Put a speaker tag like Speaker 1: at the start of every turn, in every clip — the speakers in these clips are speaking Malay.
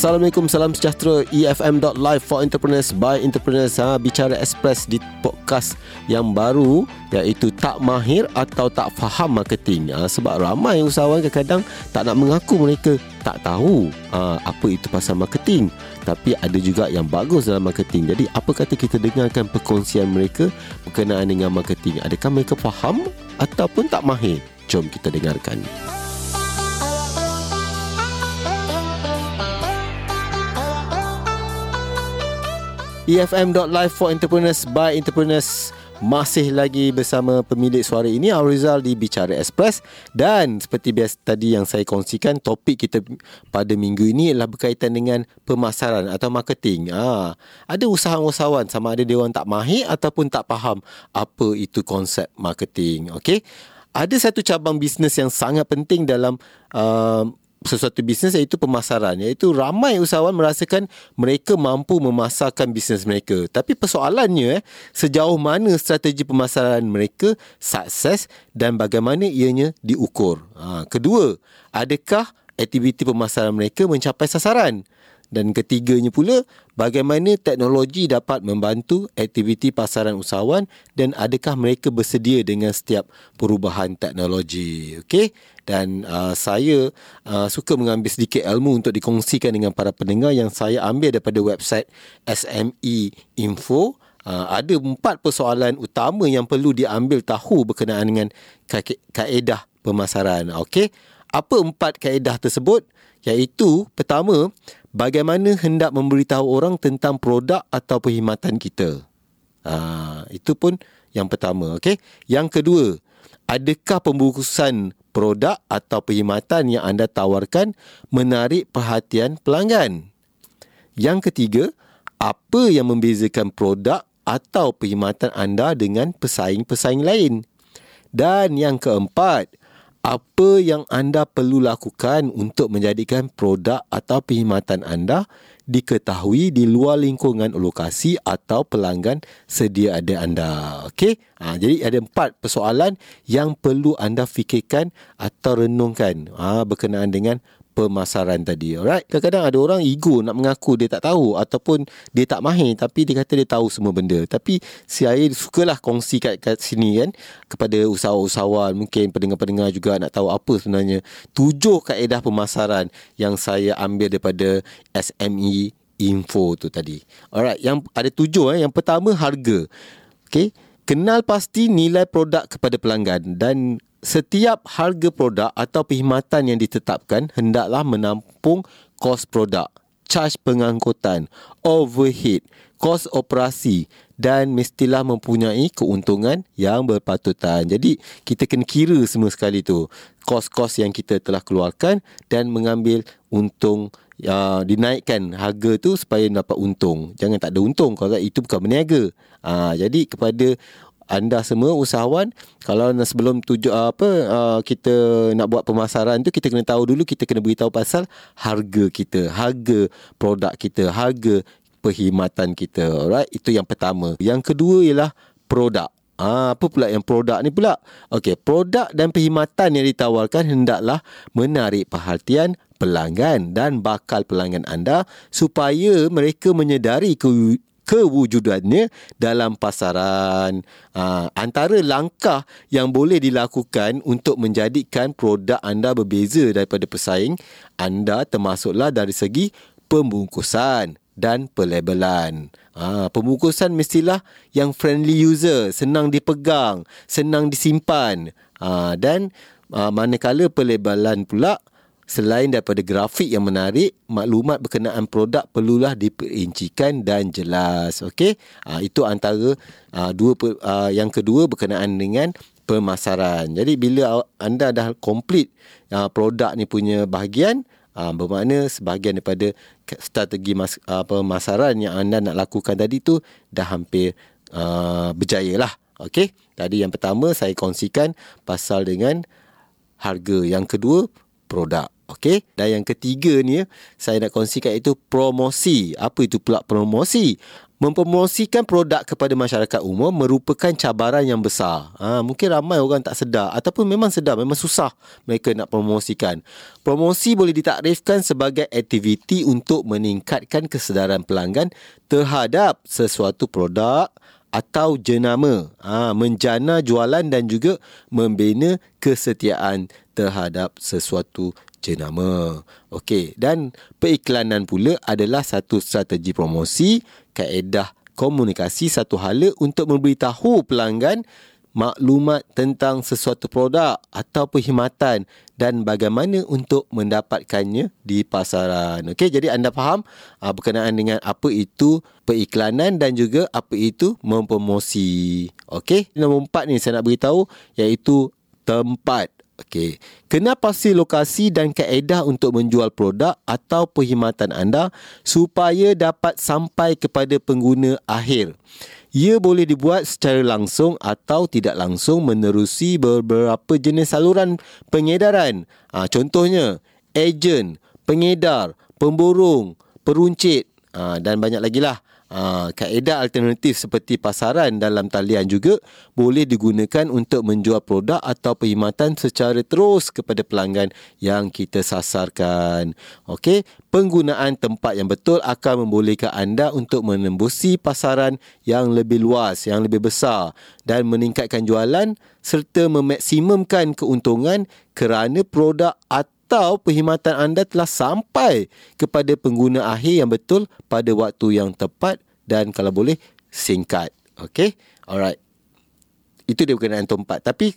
Speaker 1: Assalamualaikum, salam sejahtera. EFM.live for entrepreneurs by entrepreneurs. Ha, Bicara Express di podcast yang baru Iaitu tak mahir atau tak faham marketing. Ha, Sebab ramai usahawan kadang-kadang tak nak mengaku mereka tak tahu ha, apa itu pasal marketing. Tapi ada juga yang bagus dalam marketing. Jadi apa kata kita dengarkan perkongsian mereka Berkenaan dengan marketing? Adakah mereka faham ataupun tak mahir? Jom kita dengarkan EFM.live for entrepreneurs by entrepreneurs masih lagi bersama pemilik suara ini Aurizal di Bicara Express dan seperti biasa tadi yang saya kongsikan topik kita pada minggu ini adalah berkaitan dengan pemasaran atau marketing. Ah, ada usahawan-usahawan sama ada dia orang tak mahir ataupun tak faham apa itu konsep marketing. Okey. Ada satu cabang bisnes yang sangat penting dalam uh, sesuatu bisnes iaitu pemasaran. Iaitu ramai usahawan merasakan mereka mampu memasarkan bisnes mereka. Tapi persoalannya eh sejauh mana strategi pemasaran mereka sukses dan bagaimana ianya diukur? Ha, kedua adakah aktiviti pemasaran mereka mencapai sasaran dan ketiganya pula, bagaimana teknologi dapat membantu aktiviti pasaran usahawan dan adakah mereka bersedia dengan setiap perubahan teknologi. Okey? Dan uh, saya uh, suka mengambil sedikit ilmu untuk dikongsikan dengan para pendengar yang saya ambil daripada website SME Info. Uh, ada empat persoalan utama yang perlu diambil tahu berkenaan dengan kaedah pemasaran. Okey? Apa empat kaedah tersebut? Iaitu pertama, bagaimana hendak memberitahu orang tentang produk atau perkhidmatan kita. Ha, itu pun yang pertama. Okay? Yang kedua, adakah pembungkusan produk atau perkhidmatan yang anda tawarkan menarik perhatian pelanggan? Yang ketiga, apa yang membezakan produk atau perkhidmatan anda dengan pesaing-pesaing lain? Dan yang keempat, apa yang anda perlu lakukan untuk menjadikan produk atau perkhidmatan anda diketahui di luar lingkungan lokasi atau pelanggan sedia ada anda. Okey? Ha, jadi ada empat persoalan yang perlu anda fikirkan atau renungkan ha, berkenaan dengan pemasaran tadi. Alright. Kadang-kadang ada orang ego nak mengaku dia tak tahu ataupun dia tak mahir tapi dia kata dia tahu semua benda. Tapi saya sukalah kongsi kat, kat sini kan kepada usahawan-usahawan mungkin pendengar-pendengar juga nak tahu apa sebenarnya tujuh kaedah pemasaran yang saya ambil daripada SME info tu tadi. Alright, yang ada tujuh eh. Yang pertama harga. Okay. Kenal pasti nilai produk kepada pelanggan dan setiap harga produk atau perkhidmatan yang ditetapkan hendaklah menampung kos produk, charge pengangkutan, overhead, kos operasi dan mestilah mempunyai keuntungan yang berpatutan. Jadi kita kena kira semua sekali tu kos-kos yang kita telah keluarkan dan mengambil untung uh, dinaikkan harga tu supaya dapat untung. Jangan tak ada untung kalau itu bukan berniaga. Uh, jadi kepada anda semua usahawan kalau sebelum tujuh apa uh, kita nak buat pemasaran tu kita kena tahu dulu kita kena beritahu pasal harga kita harga produk kita harga perkhidmatan kita. Alright itu yang pertama. Yang kedua ialah produk. Ah, apa pula yang produk ni pula? Okey, produk dan perkhidmatan yang ditawarkan hendaklah menarik perhatian pelanggan dan bakal pelanggan anda supaya mereka menyedari kewujudannya dalam pasaran. Ha, antara langkah yang boleh dilakukan untuk menjadikan produk anda berbeza daripada pesaing anda termasuklah dari segi pembungkusan dan pelabelan. Ha, pembungkusan mestilah yang friendly user, senang dipegang, senang disimpan. Ha, dan ha, manakala pelabelan pula Selain daripada grafik yang menarik, maklumat berkenaan produk perlulah diperincikan dan jelas. Okey, uh, itu antara uh, dua uh, yang kedua berkenaan dengan pemasaran. Jadi bila anda dah komplit uh, produk ni punya bahagian, uh, bermakna sebahagian daripada strategi mas, uh, pemasaran yang anda nak lakukan tadi tu dah hampir uh, berjaya lah. Okey, tadi yang pertama saya kongsikan pasal dengan harga. Yang kedua, produk. Okey, dan yang ketiga ni saya nak kongsikan itu promosi. Apa itu pula promosi? Mempromosikan produk kepada masyarakat umum merupakan cabaran yang besar. Ha, mungkin ramai orang tak sedar ataupun memang sedar, memang susah mereka nak promosikan. Promosi boleh ditakrifkan sebagai aktiviti untuk meningkatkan kesedaran pelanggan terhadap sesuatu produk atau jenama, ha, menjana jualan dan juga membina kesetiaan terhadap sesuatu jenama. Okey, dan periklanan pula adalah satu strategi promosi, kaedah komunikasi satu hala untuk memberitahu pelanggan maklumat tentang sesuatu produk atau perkhidmatan dan bagaimana untuk mendapatkannya di pasaran. Okey, jadi anda faham aa, berkenaan dengan apa itu periklanan dan juga apa itu mempromosi. Okey, nombor empat ni saya nak beritahu iaitu tempat. Okey. Kena pasti lokasi dan kaedah untuk menjual produk atau perkhidmatan anda supaya dapat sampai kepada pengguna akhir. Ia boleh dibuat secara langsung atau tidak langsung menerusi beberapa jenis saluran pengedaran. Ha, contohnya, ejen, pengedar, pemborong, peruncit ha, dan banyak lagi lah. Ha, kaedah alternatif seperti pasaran dalam talian juga boleh digunakan untuk menjual produk atau perkhidmatan secara terus kepada pelanggan yang kita sasarkan. Okey, penggunaan tempat yang betul akan membolehkan anda untuk menembusi pasaran yang lebih luas, yang lebih besar dan meningkatkan jualan serta memaksimumkan keuntungan kerana produk atau atau perkhidmatan anda telah sampai kepada pengguna akhir yang betul pada waktu yang tepat dan kalau boleh singkat. Okay? Alright. Itu dia berkenaan tempat. Tapi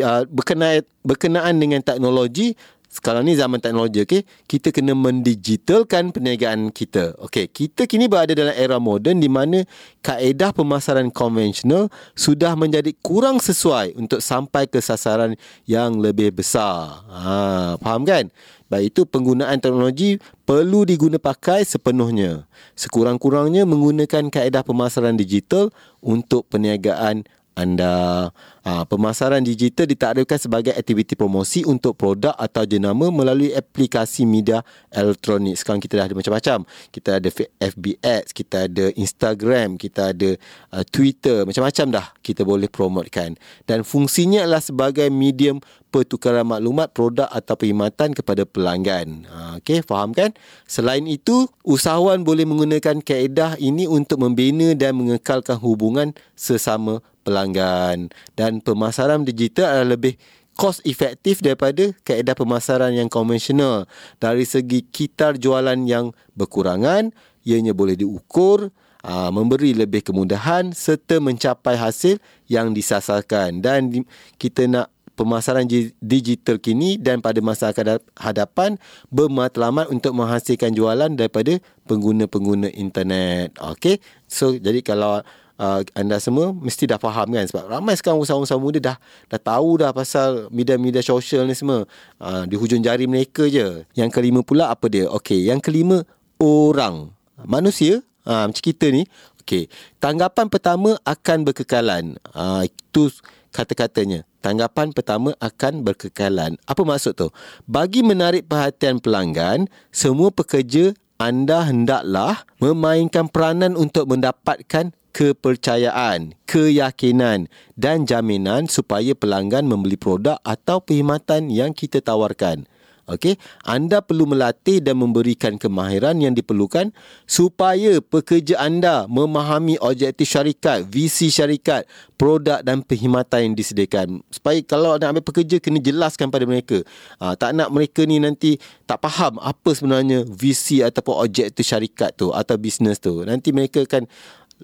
Speaker 1: uh, berkenaan, berkenaan dengan teknologi, sekarang ni zaman teknologi, okay? kita kena mendigitalkan perniagaan kita. Okay? Kita kini berada dalam era moden di mana kaedah pemasaran konvensional sudah menjadi kurang sesuai untuk sampai ke sasaran yang lebih besar. Ha, faham kan? Baik itu penggunaan teknologi perlu diguna pakai sepenuhnya. Sekurang-kurangnya menggunakan kaedah pemasaran digital untuk perniagaan anda. Ha, pemasaran digital ditakrifkan sebagai aktiviti promosi untuk produk atau jenama melalui aplikasi media elektronik. Sekarang kita dah ada macam-macam. Kita ada FB Ads, kita ada Instagram, kita ada uh, Twitter. Macam-macam dah kita boleh promotekan. Dan fungsinya adalah sebagai medium pertukaran maklumat produk atau perkhidmatan kepada pelanggan. Ha, Okey, faham kan? Selain itu, usahawan boleh menggunakan kaedah ini untuk membina dan mengekalkan hubungan sesama pelanggan dan pemasaran digital adalah lebih cost efektif daripada kaedah pemasaran yang konvensional dari segi kitar jualan yang berkurangan ianya boleh diukur aa, memberi lebih kemudahan serta mencapai hasil yang disasarkan dan di, kita nak pemasaran digital kini dan pada masa akan hadapan bermatlamat untuk menghasilkan jualan daripada pengguna-pengguna internet. Okey. So jadi kalau uh, anda semua mesti dah faham kan? Sebab ramai sekarang usahawan-usahawan muda dah dah tahu dah pasal media-media sosial ni semua. Uh, di hujung jari mereka je. Yang kelima pula apa dia? Okey yang kelima orang. Manusia uh, macam kita ni okey tanggapan pertama akan berkekalan. Uh, itu kata-katanya tanggapan pertama akan berkekalan. Apa maksud tu? Bagi menarik perhatian pelanggan semua pekerja anda hendaklah memainkan peranan untuk mendapatkan kepercayaan, keyakinan dan jaminan supaya pelanggan membeli produk atau perkhidmatan yang kita tawarkan. Okey, anda perlu melatih dan memberikan kemahiran yang diperlukan supaya pekerja anda memahami objektif syarikat, visi syarikat, produk dan perkhidmatan yang disediakan. Supaya kalau nak ambil pekerja kena jelaskan pada mereka. Ha, tak nak mereka ni nanti tak faham apa sebenarnya visi ataupun objektif syarikat tu atau bisnes tu. Nanti mereka akan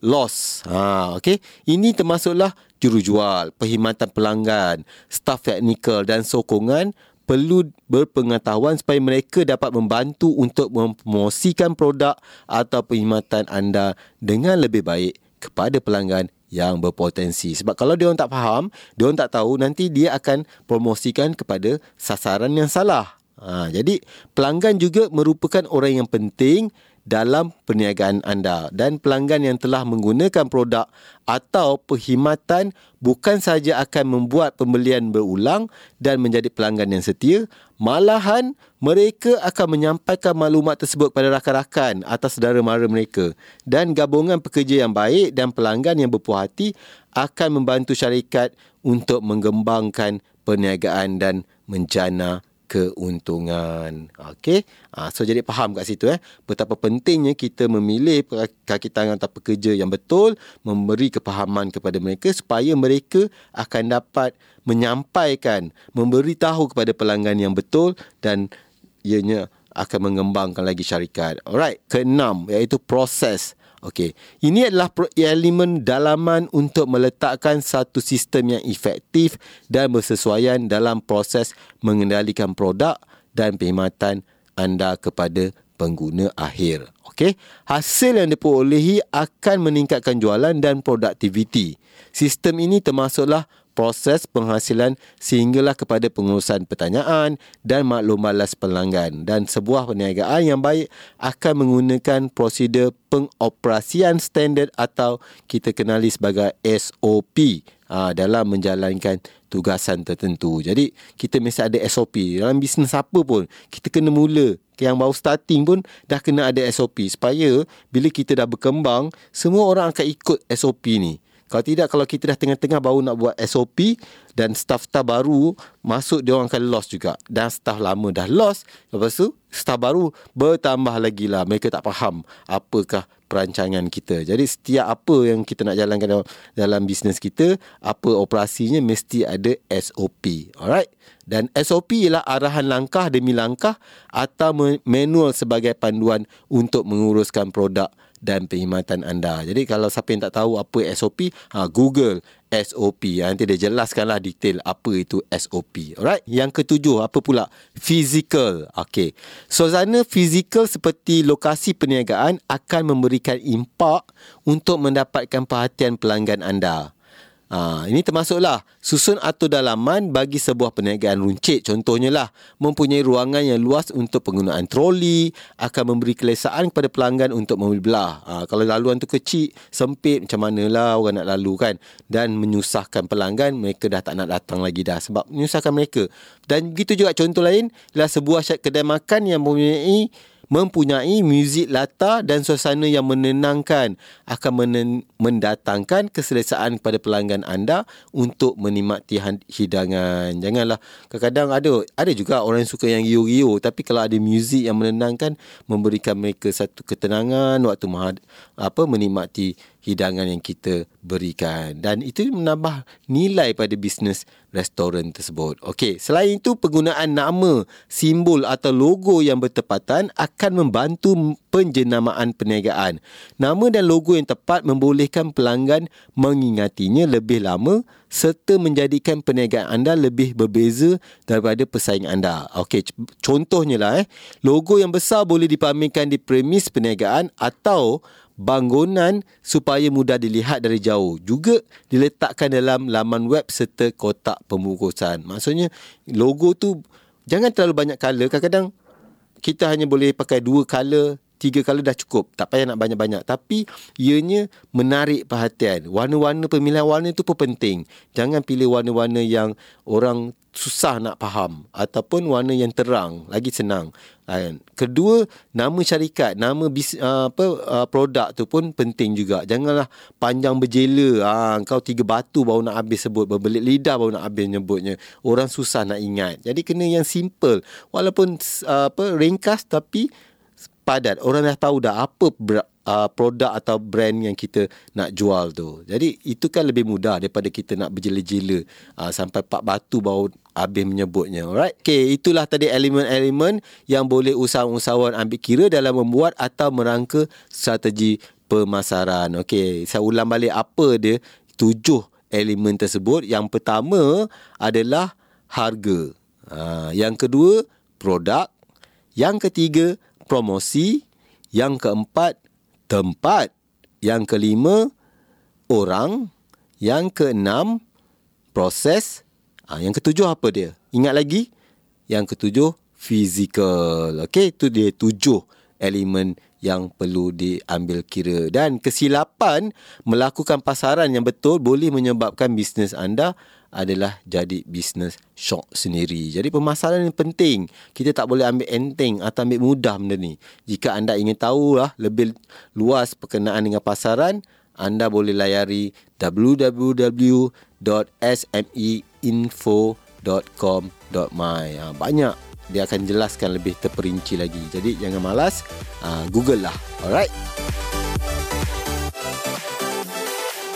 Speaker 1: loss. Ha, okay. Ini termasuklah jurujual, perkhidmatan pelanggan, staf teknikal dan sokongan perlu berpengetahuan supaya mereka dapat membantu untuk mempromosikan produk atau perkhidmatan anda dengan lebih baik kepada pelanggan yang berpotensi. Sebab kalau dia orang tak faham, dia orang tak tahu nanti dia akan promosikan kepada sasaran yang salah. Ha, jadi pelanggan juga merupakan orang yang penting dalam perniagaan anda dan pelanggan yang telah menggunakan produk atau perkhidmatan bukan sahaja akan membuat pembelian berulang dan menjadi pelanggan yang setia malahan mereka akan menyampaikan maklumat tersebut kepada rakan-rakan atau saudara mara mereka. Dan gabungan pekerja yang baik dan pelanggan yang berpuas hati akan membantu syarikat untuk mengembangkan perniagaan dan menjana keuntungan. Okey. Ha, so jadi faham kat situ eh betapa pentingnya kita memilih kaki tangan atau pekerja yang betul, memberi kepahaman kepada mereka supaya mereka akan dapat menyampaikan, memberi tahu kepada pelanggan yang betul dan ianya akan mengembangkan lagi syarikat. Alright, keenam iaitu proses Okey, ini adalah elemen dalaman untuk meletakkan satu sistem yang efektif dan bersesuaian dalam proses mengendalikan produk dan perkhidmatan anda kepada pengguna akhir. Okey, hasil yang diperolehi akan meningkatkan jualan dan produktiviti. Sistem ini termasuklah proses penghasilan sehinggalah kepada pengurusan pertanyaan dan maklum balas pelanggan dan sebuah perniagaan yang baik akan menggunakan prosedur pengoperasian standard atau kita kenali sebagai SOP ha, dalam menjalankan tugasan tertentu. Jadi kita mesti ada SOP. Dalam bisnes apa pun kita kena mula yang baru starting pun dah kena ada SOP supaya bila kita dah berkembang semua orang akan ikut SOP ni. Kalau tidak, kalau kita dah tengah-tengah baru nak buat SOP dan staff-staff baru masuk, dia orang akan lost juga. Dan staff lama dah lost, lepas tu staff baru bertambah lagi lah. Mereka tak faham apakah perancangan kita. Jadi setiap apa yang kita nak jalankan dalam, dalam bisnes kita, apa operasinya mesti ada SOP. Alright? Dan SOP ialah arahan langkah demi langkah atau manual sebagai panduan untuk menguruskan produk dan perkhidmatan anda. Jadi kalau siapa yang tak tahu apa SOP, ha, Google SOP. Ha, nanti dia jelaskanlah detail apa itu SOP. Alright. Yang ketujuh, apa pula? Physical. Okay. Suasana physical seperti lokasi perniagaan akan memberikan impak untuk mendapatkan perhatian pelanggan anda. Ha, ini termasuklah susun atau dalaman bagi sebuah perniagaan runcit. Contohnya lah, mempunyai ruangan yang luas untuk penggunaan troli, akan memberi kelesaan kepada pelanggan untuk membeli belah. Ha, kalau laluan tu kecil, sempit, macam manalah orang nak lalu kan. Dan menyusahkan pelanggan, mereka dah tak nak datang lagi dah sebab menyusahkan mereka. Dan begitu juga contoh lain, ialah sebuah kedai makan yang mempunyai mempunyai muzik latar dan suasana yang menenangkan akan men- mendatangkan keselesaan kepada pelanggan anda untuk menikmati hidangan. Janganlah kadang-kadang ada ada juga orang yang suka yang rio-rio tapi kalau ada muzik yang menenangkan memberikan mereka satu ketenangan waktu mahad, apa menikmati hidangan yang kita berikan dan itu menambah nilai pada bisnes restoran tersebut. Okey, selain itu penggunaan nama, simbol atau logo yang bertepatan akan membantu penjenamaan perniagaan. Nama dan logo yang tepat membolehkan pelanggan mengingatinya lebih lama serta menjadikan perniagaan anda lebih berbeza daripada pesaing anda. Okey, contohnya lah eh, logo yang besar boleh dipamerkan di premis perniagaan atau bangunan supaya mudah dilihat dari jauh. Juga diletakkan dalam laman web serta kotak pembungkusan. Maksudnya logo tu jangan terlalu banyak color. Kadang-kadang kita hanya boleh pakai dua color tiga kali dah cukup. Tak payah nak banyak-banyak. Tapi ianya menarik perhatian. Warna-warna pemilihan warna itu pun penting. Jangan pilih warna-warna yang orang susah nak faham. Ataupun warna yang terang. Lagi senang. Kedua, nama syarikat, nama bis, uh, apa uh, produk tu pun penting juga. Janganlah panjang berjela. Ha, kau tiga batu baru nak habis sebut. Berbelit lidah baru nak habis nyebutnya. Orang susah nak ingat. Jadi kena yang simple. Walaupun uh, apa ringkas tapi padat. Orang dah tahu dah apa uh, produk atau brand yang kita nak jual tu. Jadi itu kan lebih mudah daripada kita nak berjela-jela uh, sampai pak batu baru habis menyebutnya. Alright? Okay itulah tadi elemen-elemen yang boleh usahawan-usahawan ambil kira dalam membuat atau merangka strategi pemasaran. Okey saya ulang balik apa dia tujuh elemen tersebut. Yang pertama adalah harga. Uh, yang kedua produk. Yang ketiga promosi. Yang keempat, tempat. Yang kelima, orang. Yang keenam, proses. Ha, yang ketujuh apa dia? Ingat lagi? Yang ketujuh, fizikal. Okey, itu dia tujuh elemen yang perlu diambil kira dan kesilapan melakukan pasaran yang betul boleh menyebabkan bisnes anda adalah jadi bisnes shock sendiri. Jadi pemasaran yang penting. Kita tak boleh ambil enteng atau ambil mudah benda ni. Jika anda ingin tahu lah lebih luas perkenaan dengan pasaran, anda boleh layari www.smeinfo.com.my. Ha, banyak dia akan jelaskan lebih terperinci lagi. Jadi jangan malas, uh, Google lah. Alright.